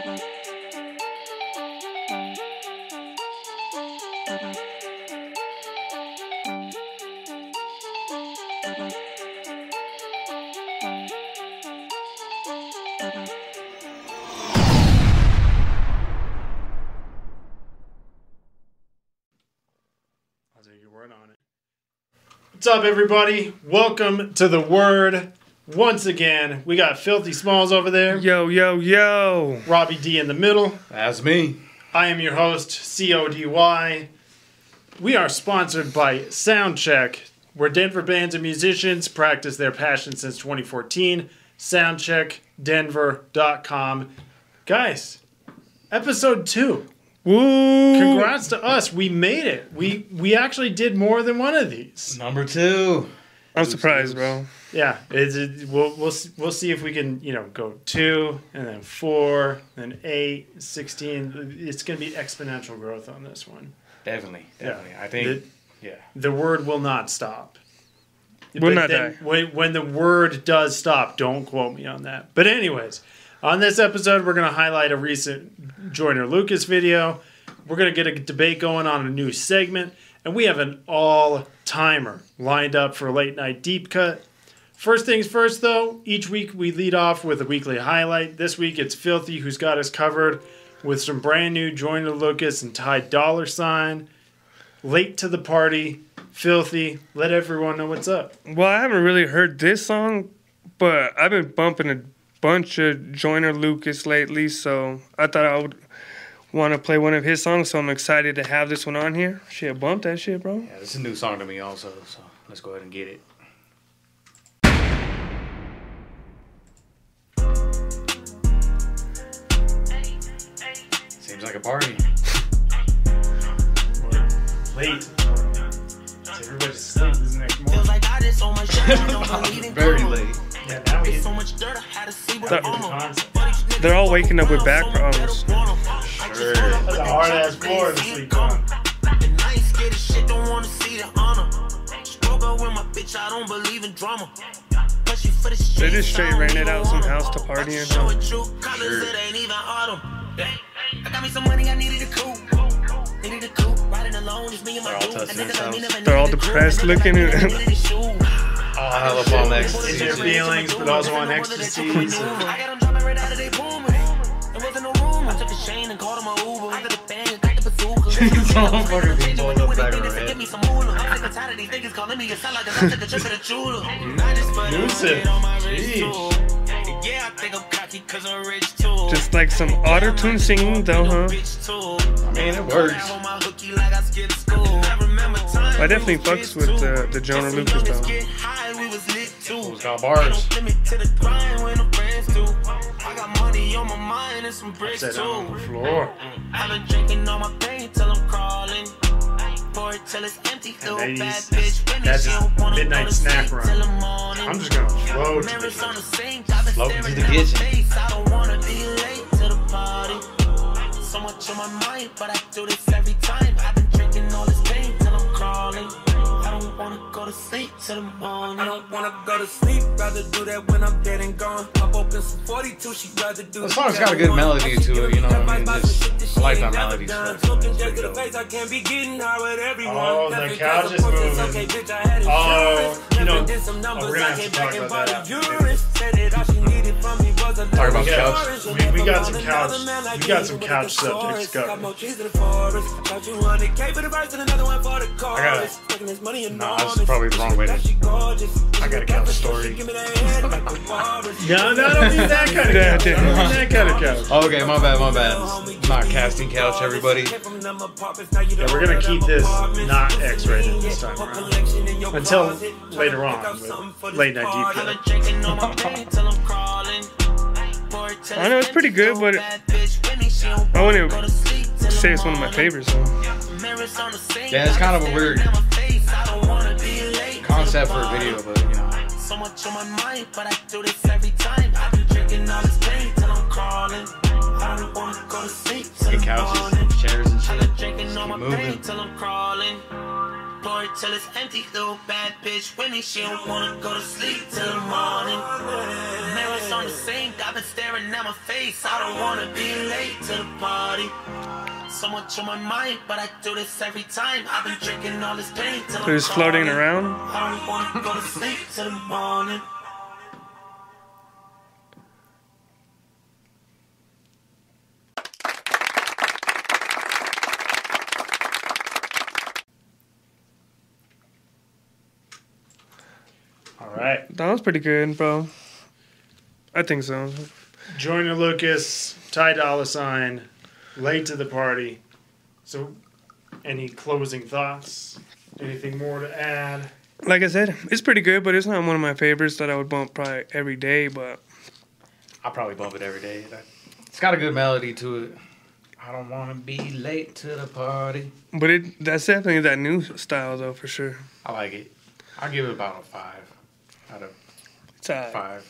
What's up, everybody? Welcome to the Word. Once again, we got Filthy Smalls over there, Yo, yo, yo. Robbie D in the middle. That's me. I am your host, CODY. We are sponsored by Soundcheck, where Denver bands and musicians practice their passion since 2014. Soundcheckdenver.com. Guys, episode two. Woo. Congrats to us. We made it. We we actually did more than one of these. Number two. I'm surprised, bro. Yeah, it's, it, we'll we'll we'll see if we can you know go two and then four, then eight, 16. It's going to be exponential growth on this one. Definitely. Yeah. Definitely. I think. The, yeah. the word will not stop. Will not then die. When, when the word does stop, don't quote me on that. But anyways, on this episode, we're going to highlight a recent Joyner Lucas video. We're going to get a debate going on a new segment, and we have an all timer lined up for a late night deep cut. First things first, though, each week we lead off with a weekly highlight. This week it's Filthy, who's got us covered with some brand new Joyner Lucas and Ty Dolla Sign. Late to the party, Filthy. Let everyone know what's up. Well, I haven't really heard this song, but I've been bumping a bunch of Joyner Lucas lately, so I thought I would want to play one of his songs, so I'm excited to have this one on here. Shit, bump that shit, bro. Yeah, this is a new song to me also, so let's go ahead and get it. Seems like a party. Late. Everybody's asleep this next morning. Like I did so much shit, I don't believe in Very late. Yeah, now we So much dirt, I had to see what That- I'm on. concept. But these niggas They're all waking up with back so I better problems. Hard ass floor to place, sleep on. And I ain't scared of shit, don't wanna see the honor. Stroke up with my bitch, I don't believe in drama. But she for the They just straight I don't rented out some house to party I in, can huh? it true colors, it ain't even autumn. Yeah. I got me some money, I needed a coupe. Needed a coupe, riding alone, just me and my They're all dude. touching A nigga like themselves. They're all a coupe. depressed A nigga like looking me at- never needed a shoe. Oh, hell up on ecstasy. their too. feelings, but also on ecstasy. Room. I took the chain and called him a Uber. The bang, got the bazooka. Don't be blowing up back of Give me some moolah. I'm sick and tired of these niggas calling me a sound like I took a trip to the jeweler. I just put a on my wrist, too. Yeah, I think I'm cocky cause I'm rich too. Just like some auto tune singing, though, huh? I mean, it works. I hold my hooky like I skipped school. I remember times I definitely fucks with kids, uh, the- Joyner Lucas, though. get high, we was lit, too. Who's got bars? Ain't no limit to the grind when the friends do. I got money on my mind and some bricks Set down on the floor. I've been drinking all my pain till I'm crawling. Pour it till it's empty. Little ladies, bad bitch. When that's she just midnight snack run. till the morning. I'm just gonna flow to the on the kitchen. I've been Float into the at my kitchen. face. I don't wanna be late to the party. So much on my mind, but I do this every time. I've been drinking all this pain till I'm crawling. I wanna go to sleep till the morning. I don't wanna go to sleep, rather do that when I'm dead and gone. Pop open some 42, she'd rather do The song's got a good melody to it, you know what I mean? Just- I like that melody stuff. Smoking just to the face, I can't be getting high with everyone. Oh, the That's couch because is of books, moving. okay, bitch, I had Oh, insurance. you know, Never did some oh, numbers, we're gonna I have came to talk back and about bought that a after. urine. Said that all she needed from me was a Talk about We got- couch. we- we got some couch- we got some couch subjects covered. Got more trees in the forest. Got 200K for the verse and another one for the gotta- chorus. Taking this money Nah, this is probably the wrong way to- I gotta count the story. Give me that head like a walrus. No, no, I don't mean that kind of Yeah, couch. I don't mean that kind of couch. Okay, my bad, my bad. Not casting couch, everybody. Yeah, we're gonna keep this not X-rated this time around. Until later on Late Night Deep I know it's pretty good, but bad bitch with me, she don't I wanna wouldn't go to sleep till say it's one of my favorites, though. Mirrors on the sink, Yeah, it's kind of a weird I don't wanna be late to the Concept for a video, but you know. So much on my mind, but I do this every time. I've been drinking all this pain till I'm crawling. I don't wanna go to sleep till the couches, morning. chairs and I've shit. been drinking all Keep my pain moving. It till it's empty, little bad bitch with me. She don't wanna go to sleep till the morning. Mirrors on the sink. I've been staring at my face. I don't wanna be late to the party. So much on my mind, but I do this every time. I've been drinking all this pain till I'm floating around. I don't wanna go to sleep till the morning. All right. That was pretty good, bro. I think so. Joyner Lucas, Ty Dolla Sign, late to the party. So, any closing thoughts? Anything more to add? Like I said, it's pretty good, but it's not one of my favorites that I would bump probably every day. But I'll probably bump it every day. It's got a good melody to it. I don't want to be late to the party. but it that's definitely that new style though for sure. I like it. I'll give it about a five out of It's alright. five.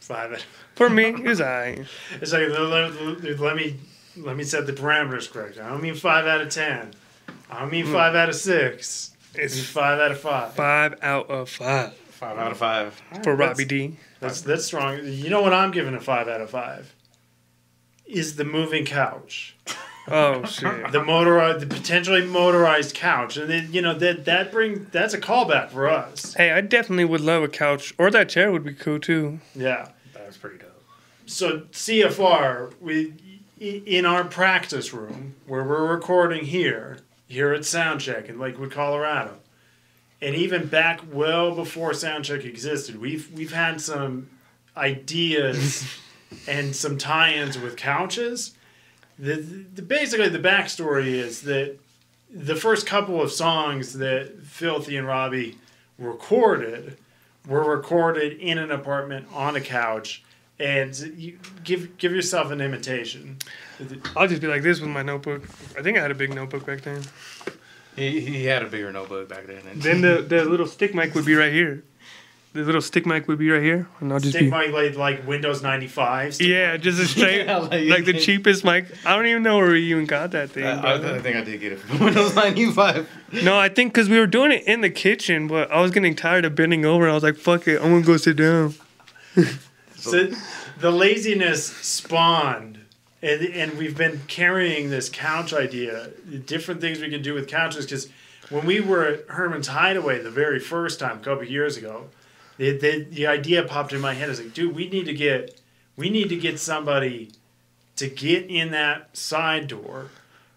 Five. For me, it's alright. It's like let, let- let me let me set the parameters correct. I don't mean five out of ten. I don't mean mm. five out of six. I mean It's five out of five. five out of five Five out of five. for That's- Robbie D. That's that's strong. You know what I'm giving a five out of five? Is the moving couch. Oh shit. the motorized, the potentially motorized couch, and then you know that that bring that's a callback for us. Hey, I definitely would love a couch, or that chair would be cool too. Yeah. That was pretty dope. So CFR, we in our practice room where we're recording here, here at Soundcheck in Lakewood, Colorado, and even back well before Soundcheck existed, we've we've had some ideas and some tie-ins with couches. The, the basically the backstory is that the first couple of songs that Filthy and Robbie recorded were recorded in an apartment on a couch, and you give give yourself an imitation. I'll just be like this with my notebook. I think I had a big notebook back then. He, he had a bigger notebook back then. Then the, the little stick mic would be right here. The little stick mic would be right here, and I'll just Stick be mic like like Windows ninety five. yeah, just a straight Yeah, like, like- the cheapest mic. I don't even know where we even got that thing. I, I, bro. I think I did get it from Windows 95. no, I think because we were doing it in the kitchen, but I was getting tired of bending over. I was like, "Fuck it, I'm gonna go sit down." So the laziness spawned, and, and we've been carrying this couch idea, the different things we can do with couches. Because when we were at Herman's Hideaway the very first time, a couple of years ago, the, the, the idea popped in my head. I was like, dude, we need to get we need to get somebody to get in that side door.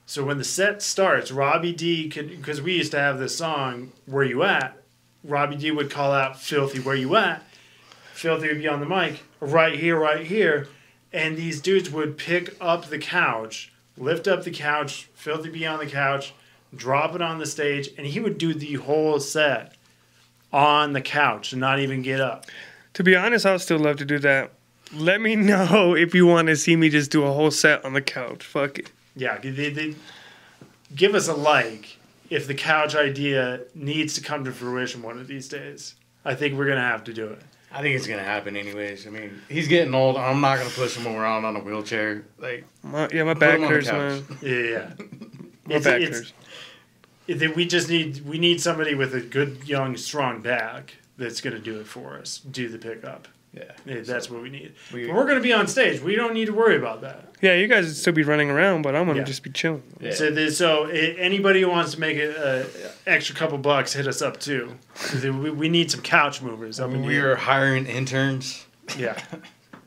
So when the set starts, Robbie D could because we used to have this song, "Where You At." Robbie D would call out, "Filthy, where you at?" Filthy would be on the mic, right here, right here, and these dudes would pick up the couch, lift up the couch, Filthy be on the couch, drop it on the stage, and he would do the whole set on the couch and not even get up. To be honest, I would still love to do that. Let me know if you want to see me just do a whole set on the couch. Fuck it. Yeah, they, they, give us a like if the couch idea needs to come to fruition one of these days. I think we're gonna have to do it. I think it's going to happen anyways. I mean, he's getting old. I'm not going to push him around on a wheelchair. Like, My, yeah, my back him on the hurts, man. Yeah, yeah. My It's- back it's- hurts. It- we just need we need somebody with a good young strong back that's going to do it for us do the pickup yeah. Yeah, that's what we need We- But we're going to be on stage we don't need to worry about that Yeah, you guys would still be running around, but I'm gonna Yeah. just be chilling. Yeah. so the, so i anybody who wants to make an a extra couple bucks hit us up too. we, we need some couch movers up in we here are hiring interns. yeah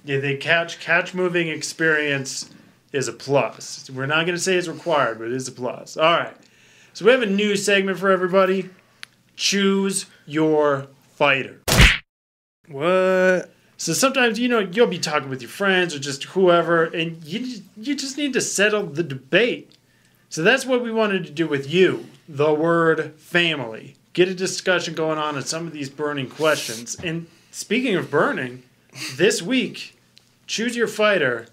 yeah the couch couch moving experience is a plus we're not going to say it's required but it is a plus all right so we have a new segment for everybody choose your fighter What? So sometimes you know you'll be talking with your friends or just whoever, and you you just need to settle the debate. So that's what we wanted to do with you, the word family. Get a discussion going on on some of these burning questions. And speaking of burning, this week, choose your fighter,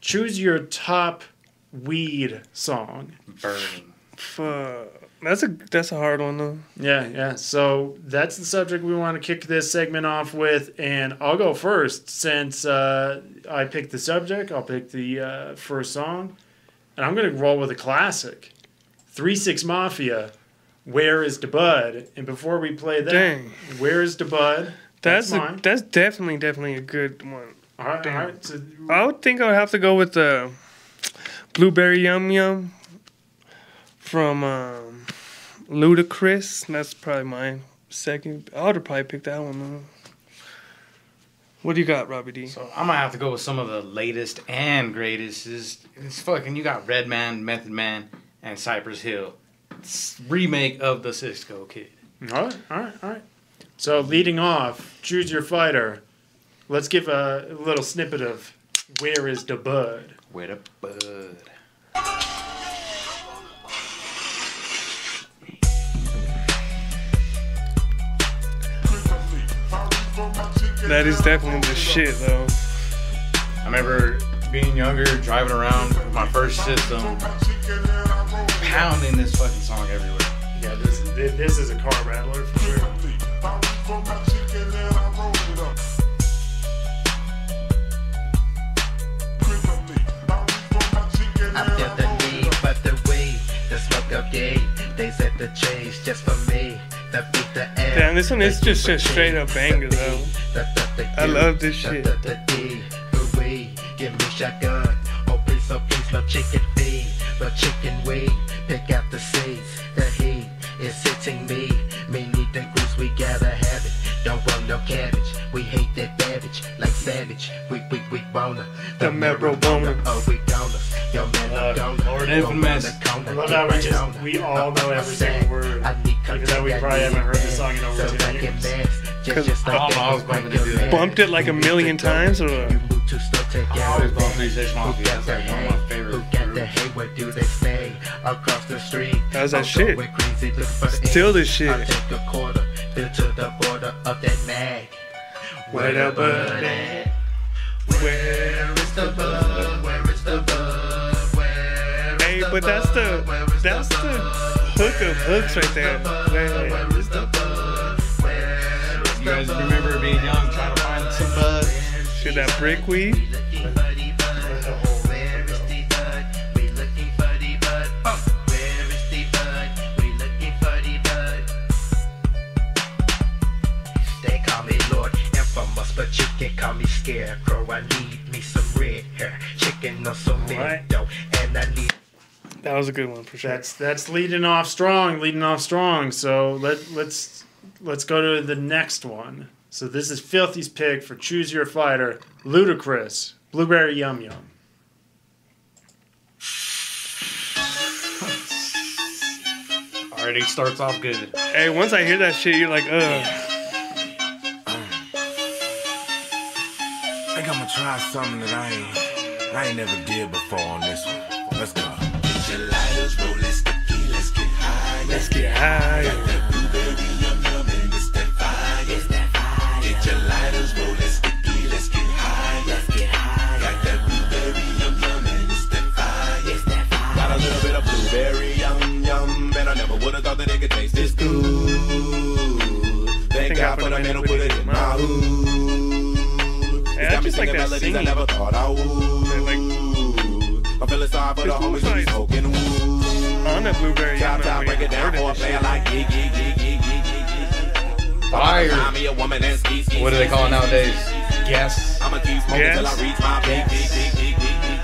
choose your top weed song. Burning. Fuck. That's a that's a hard one though. Yeah, yeah. So that's the subject we want to kick this segment off with, and I'll go first since uh, I picked the subject. I'll pick the uh, first song, and I'm gonna roll with a classic, Three Six Mafia. Where is the bud? And before we play that, Dang. where is the bud? That's That's a, that's definitely definitely a good one. All right, all right So, I would think I would have to go with the blueberry yum yum from um, Ludacris. That's probably my second. I would have probably picked that one. Though. What do you got, Robbie D? So I'm gonna have to go with some of the latest and greatest. Is it's fucking you got Redman, Method Man, and Cypress Hill. It's remake of the Cisco Kid. all right, all right, all right. So leading off, choose your fighter. Let's give a little snippet of "Where Is the Bud." Where the bud? That is definitely the shit, though. I remember being younger, driving around with my first system, pounding this fucking song everywhere. Yeah, this this is a car rattler for sure. I feel the need for the weed, the smoke of gay. They set the chase just for me. The the. Damn, this one is just a straight up banger, though. I love this shit. The, the, the the give me shotgun. Oh please, oh please, no chicken feed, no chicken weed. Pick out the seeds, the heat is hitting me. Me need the goose, we gotta have it. Don't want no cabbage, we hate that babbage. Like savage, we we we wanna. The marijuana. Oh, we gonna. Uh, Lord Infamous. love we just we all know every single word. Even though we probably haven't heard the song in over so 10 I get years. just I I was bumping to your that. Bumped it like a million times, or I always bump Six Mafia. That's like one of my favorite do. How's that shit? Still this shit. Where the bud at? Where is the bud? But that's the bud? Where is that's the hook of hooks right there. Where Where is the bud? Where is You guys remember being young, trying to find some bud? Shit, that brick weed. looking for the bud? Where is the bud? We looking for the bud. Where is the bud? We looking for the bud. They call me Lord Infamous, but you can call me Scarecrow. I need me some red hair, chicken or some Right. dough, and I need. That was a good one for sure. That's that's leading off strong, leading off strong. So let let's let's go to the next one. So this is Filthy's pick for Choose Your Fighter, Ludacris, Blueberry Yum Yum. Already starts off good. Hey, once I hear that shit, you're like, ugh. think I'm gonna try something that I ain't, I ain't never did before on this one. Let's go. Let's go be high, yes, get high. Got that blueberry, yum, yum, and it's the fire. Got a little bit of blueberry yum yum, and I never would've thought that it could taste this good. Thank God for the man who put it in my hood. Hey, I just like that melodies I never thought I would. Like- I'm feeling sorry for the homies who be smoking wood. On that blueberry Chop yum chop, break it down for a this player shit. like gig gig gig gig gig. Fire. Find me a woman and ski ski. What do they call it nowadays? Guess. I'ma keep smoking Yes. till I reach my peak, peak, peak, peak, peak, peak,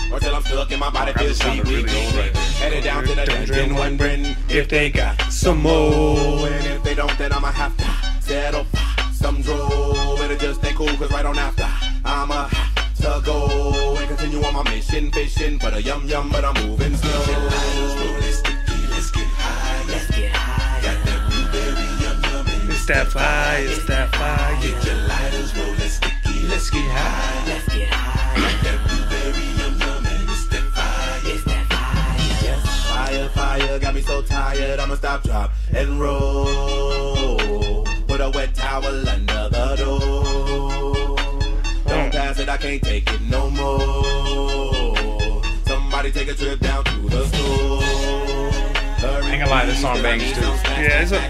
peak. Or till I'm stuck in my body feels That weak, weak, right weak. Headed down to the dungeon, wondering if they got Some more. And if they don't, then I'ma have to settle for some drove. But it just ain't cool, cause right on after, I'ma have to go and continue on my mission, fishing for the yum yum, but I'm moving slow. Let's get high, let's get high. Got that blueberry yum yum It's that fire, it's that fire. Get your lighters rolling sticky, let's get high. Let's get high. Got that blueberry yum yum and it's that fire. It's that fire. Fire, fire, got me so tired, I'ma stop, drop, and roll. Put a wet towel under the door. Don't pass it, I can't take it no more. Somebody take a trip down to the store. I ain't gonna lie, this song bangs too. Yeah, it's a-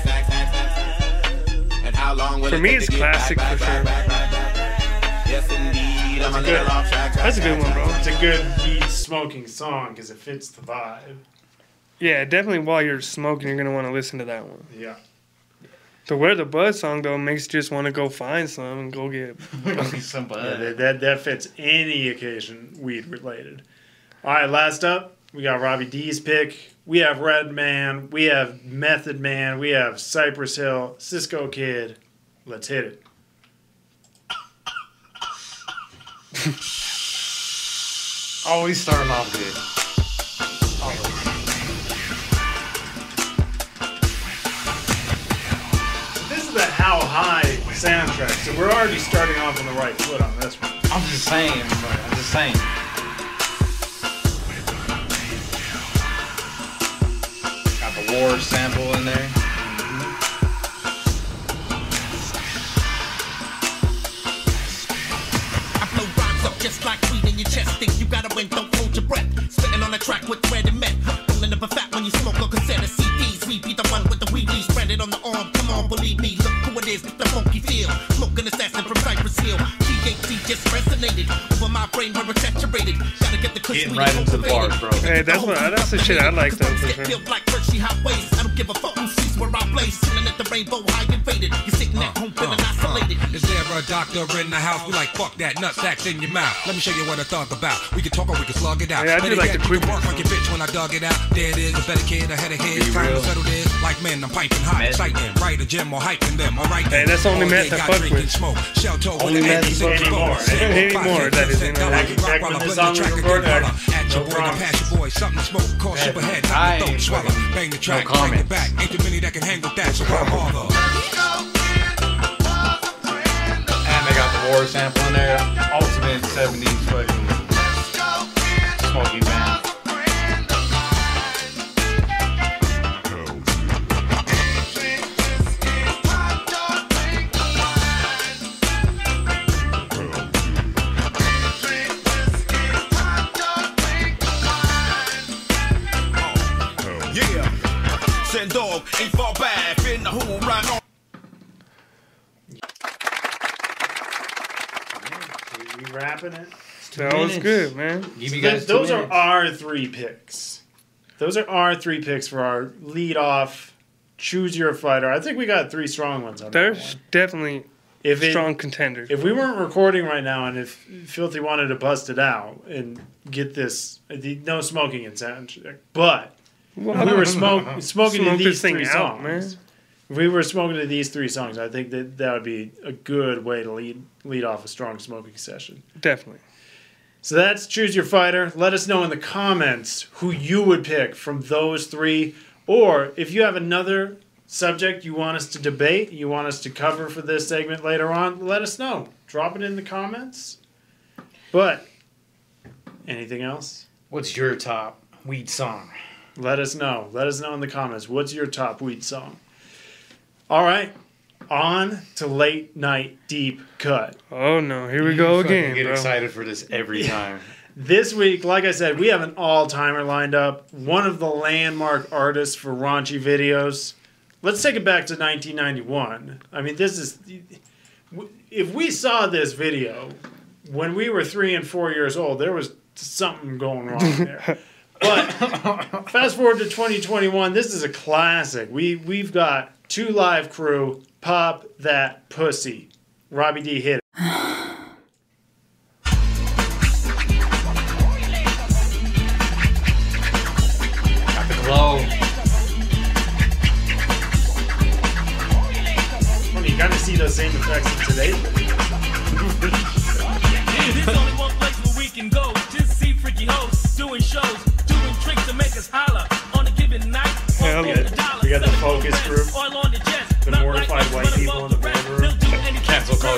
And how long will For it me, it's classic back, for back, sure. back, back, back, back? Yes, indeed. I'm a good- off track, track, That's a good one, bro. It's a good weed smoking song because it fits the vibe. Yeah, definitely while you're smoking, you're going to want to listen to that one. Yeah. The Where the Buzz song though makes you just want to go find some and go get. Some Yeah, bud. that, that that fits any occasion weed related. All right, last up, we got Robbie D's pick. We have Redman. We have Method Man. We have Cypress Hill. Cisco Kid. Let's hit it. Always starting off good. Soundtrack, so we're already starting off on the right foot on this one. I'm just saying, bro. I'm just saying. Got the war sample in there. I blow rhymes up just like weed in your chest. Think you gotta win, don't hold your breath. Spitting on the track with red and met. From THC just resonated over my brain where it's saturated. Gotta get the kush Getting right into the cultivated. bars, bro. Hey, that's what that's the shit I like though for sure. Like Hershey highways. I don't give a fuck who sees where I blaze. Chilling at the rainbow high and faded. You're sitting at Uh-huh. home feeling isolated. Is there a doctor in the house? We like fuck that nut sacks in your mouth. Let me show you what I thought about. We can talk or we can slug it out. Yeah, I do Better like yet, the you can work like your bitch when I dug it out. There it is, a better kid, a head of head. Time real. to settle this. Like men, I'm piping hot, Meth. exciting. Right, a gym or hyping them. All right, Hey, that's only All meth day, got fuck drink and with. Smoke. Shell toe with Only the meth anti- anymore. Anymore, that is, you know. Back- back when the song was recorded, At no your boy, the promise. passion boy, something to smoke. Call Bad. super head, I time to throw, ain't swallow. Bang the track, no bring it comments. back. Ain't too many that can hang with that, so why bother? War sample in there. Ultimate 70s fucking smoky We, we wrapping it. That was good, man. Give you guys two those are our three picks. Those are our three picks for our lead off. Choose your fighter. I think we got three strong ones on that There's one. definitely If it, strong contenders. if we weren't recording right now, and if Filthy wanted to bust it out and get this, the, no smoking in Soundcheck, but Well, we were smoke, smoking to Smoke these this thing three out, songs, man. If we were smoking to these three songs, I think that that would be a good way to lead lead off a strong smoking session. definitely. So that's choose your fighter. Let us know in the comments who you would pick from those three, or if you have another subject you want us to debate, you want us to cover for this segment later on, let us know. Drop it in the comments. But anything else? What's your top weed song? Let us know. Let us know in the comments. What's your top weed song? All right, on to late night deep cut. Oh no, here we go again, get bro. excited for this every time. This week, like I said, we have an all timer lined up. One of the landmark artists for raunchy videos. Let's take it back to 1991. I mean, this is. If we saw this video when we were three and four years old, there was something going wrong there. But fast forward to 2021, this is a classic. We we've got 2 Live Crew. Pop that pussy. Robbie D hit it.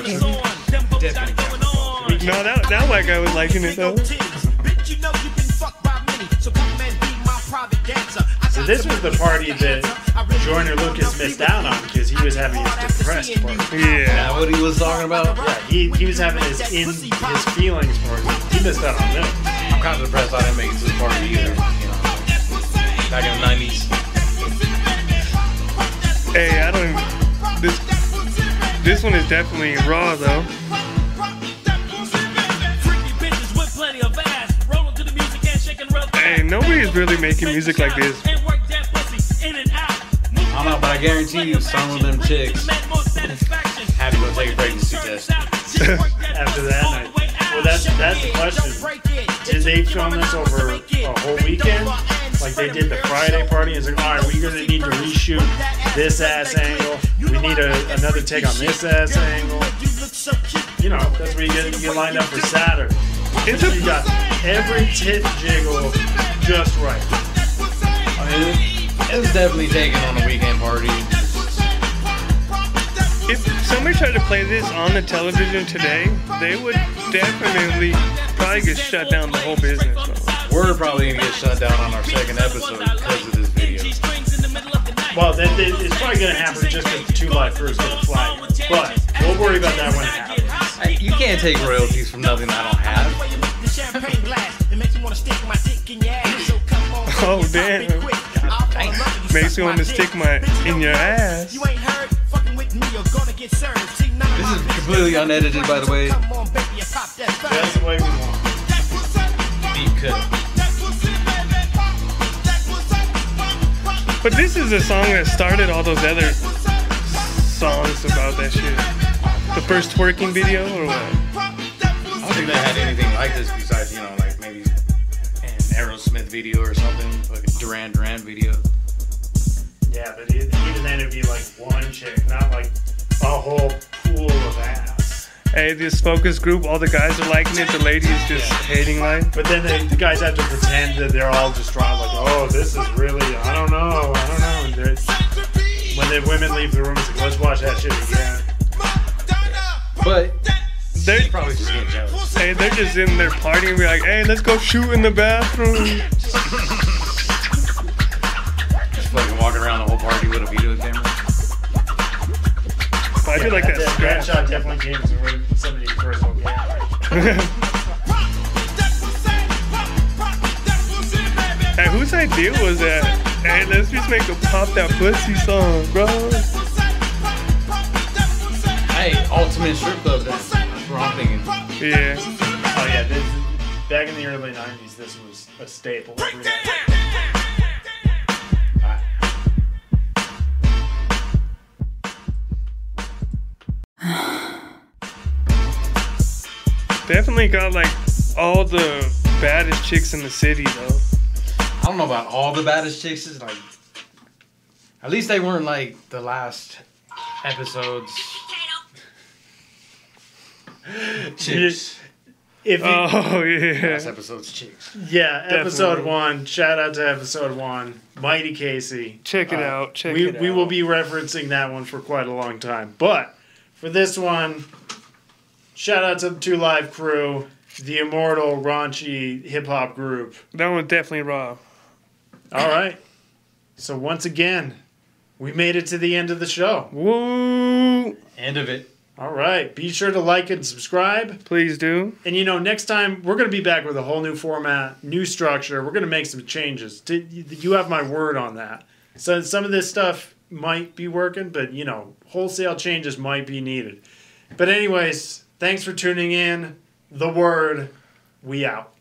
Culture. Definitely No, that that white guy was liking it though. Bitch, you know you been fucked by many, so come and be my private dancer. I So got this was the party that Atlanta. I really Joyner Lucas missed out on because he was having his depressed party. Yeah. That what he was talking about? Yeah, he, he was having his in his feelings party. He missed out on this. I'm kind of depressed I didn't make it to the party either. You know, back in the 90s. Hey, I don't. This this one is definitely raw though. Freaky bitches with plenty of ass. Rolling to the music and shaking real fast. Hey, nobody's really making music like this. And work that pussy in and out. Move I'm don't know, but I guarantee you, some of them chicks had to go take a pregnancy test. After that night. Well, that's that's the question. Is they film this over a whole weekend? Like they did the Friday party? It's like, all right, we're gonna need to reshoot this ass angle. We need a, another take on this ass angle. You know, that's where you get, you get lined up for Saturday. It's You got every tit jiggle just right. I mean, it was definitely taken on a weekend party. if somebody tried to play this on the television today, they would definitely probably get shut down the whole business. Bro. We're probably gonna get shut down on our second episode because of this video. Well, that, that- it's probably gonna happen just if the 2 Live Crews get a flag. But we'll worry about that when it happens. Hey, you can't take royalties from nothing I don't have. Oh damn! Makes you want to stick my in your ass. This is completely unedited, by the way. That's the way we want. Deep But this is a song that started all those other songs about that shit. The first twerking video or what? I don't think they had anything like this besides, you know, like maybe an Aerosmith video or something, like a Duran Duran video. Yeah, but even then it'd be like one chick, not like a whole pool of ass. Hey, this focus group, all the guys are liking it, the ladies just hating life. But then they, the guys have to pretend that they're all just distraught, like, oh, this is really, I don't know, I don't know. And when the women leave the room, it's like, let's watch that shit again. But They're probably just getting jealous. hey, they're just in there partying and be like, hey, let's go shoot in the bathroom. Just fucking walking around the whole party with a video camera. I feel like that, that's that scratch. shot definitely came from somebody's personal game. Hey, whose idea was that? Hey, let's just make a pop that pussy song, bro. Hey, ultimate strip club dance. That's what I'm thinking. Yeah. Oh yeah, this, back in the early '90s, this was a staple. every night. Definitely got like all the baddest chicks in the city though. I don't know about all the baddest chicks. It's like, at least they weren't like the last episodes. Chicks. If you, Oh yeah. Last episodes chicks. yeah, episode one. Shout out to episode one, Mighty Casey. Check it Uh, out. Check we, it out. we will be referencing that one for quite a long time. But for this one, shout out to the 2 Live Crew, the immortal raunchy hip hop group. That one definitely raw. All right. So once again, we made it to the end of the show. Woo! End of it. All right. Be sure to like and subscribe. Please do. And you know, next time we're going to be back with a whole new format, new structure. We're going to make some changes. You have my word on that. So some of this stuff might be working, but you know, wholesale changes might be needed. But anyways, thanks for tuning in. The word, we out.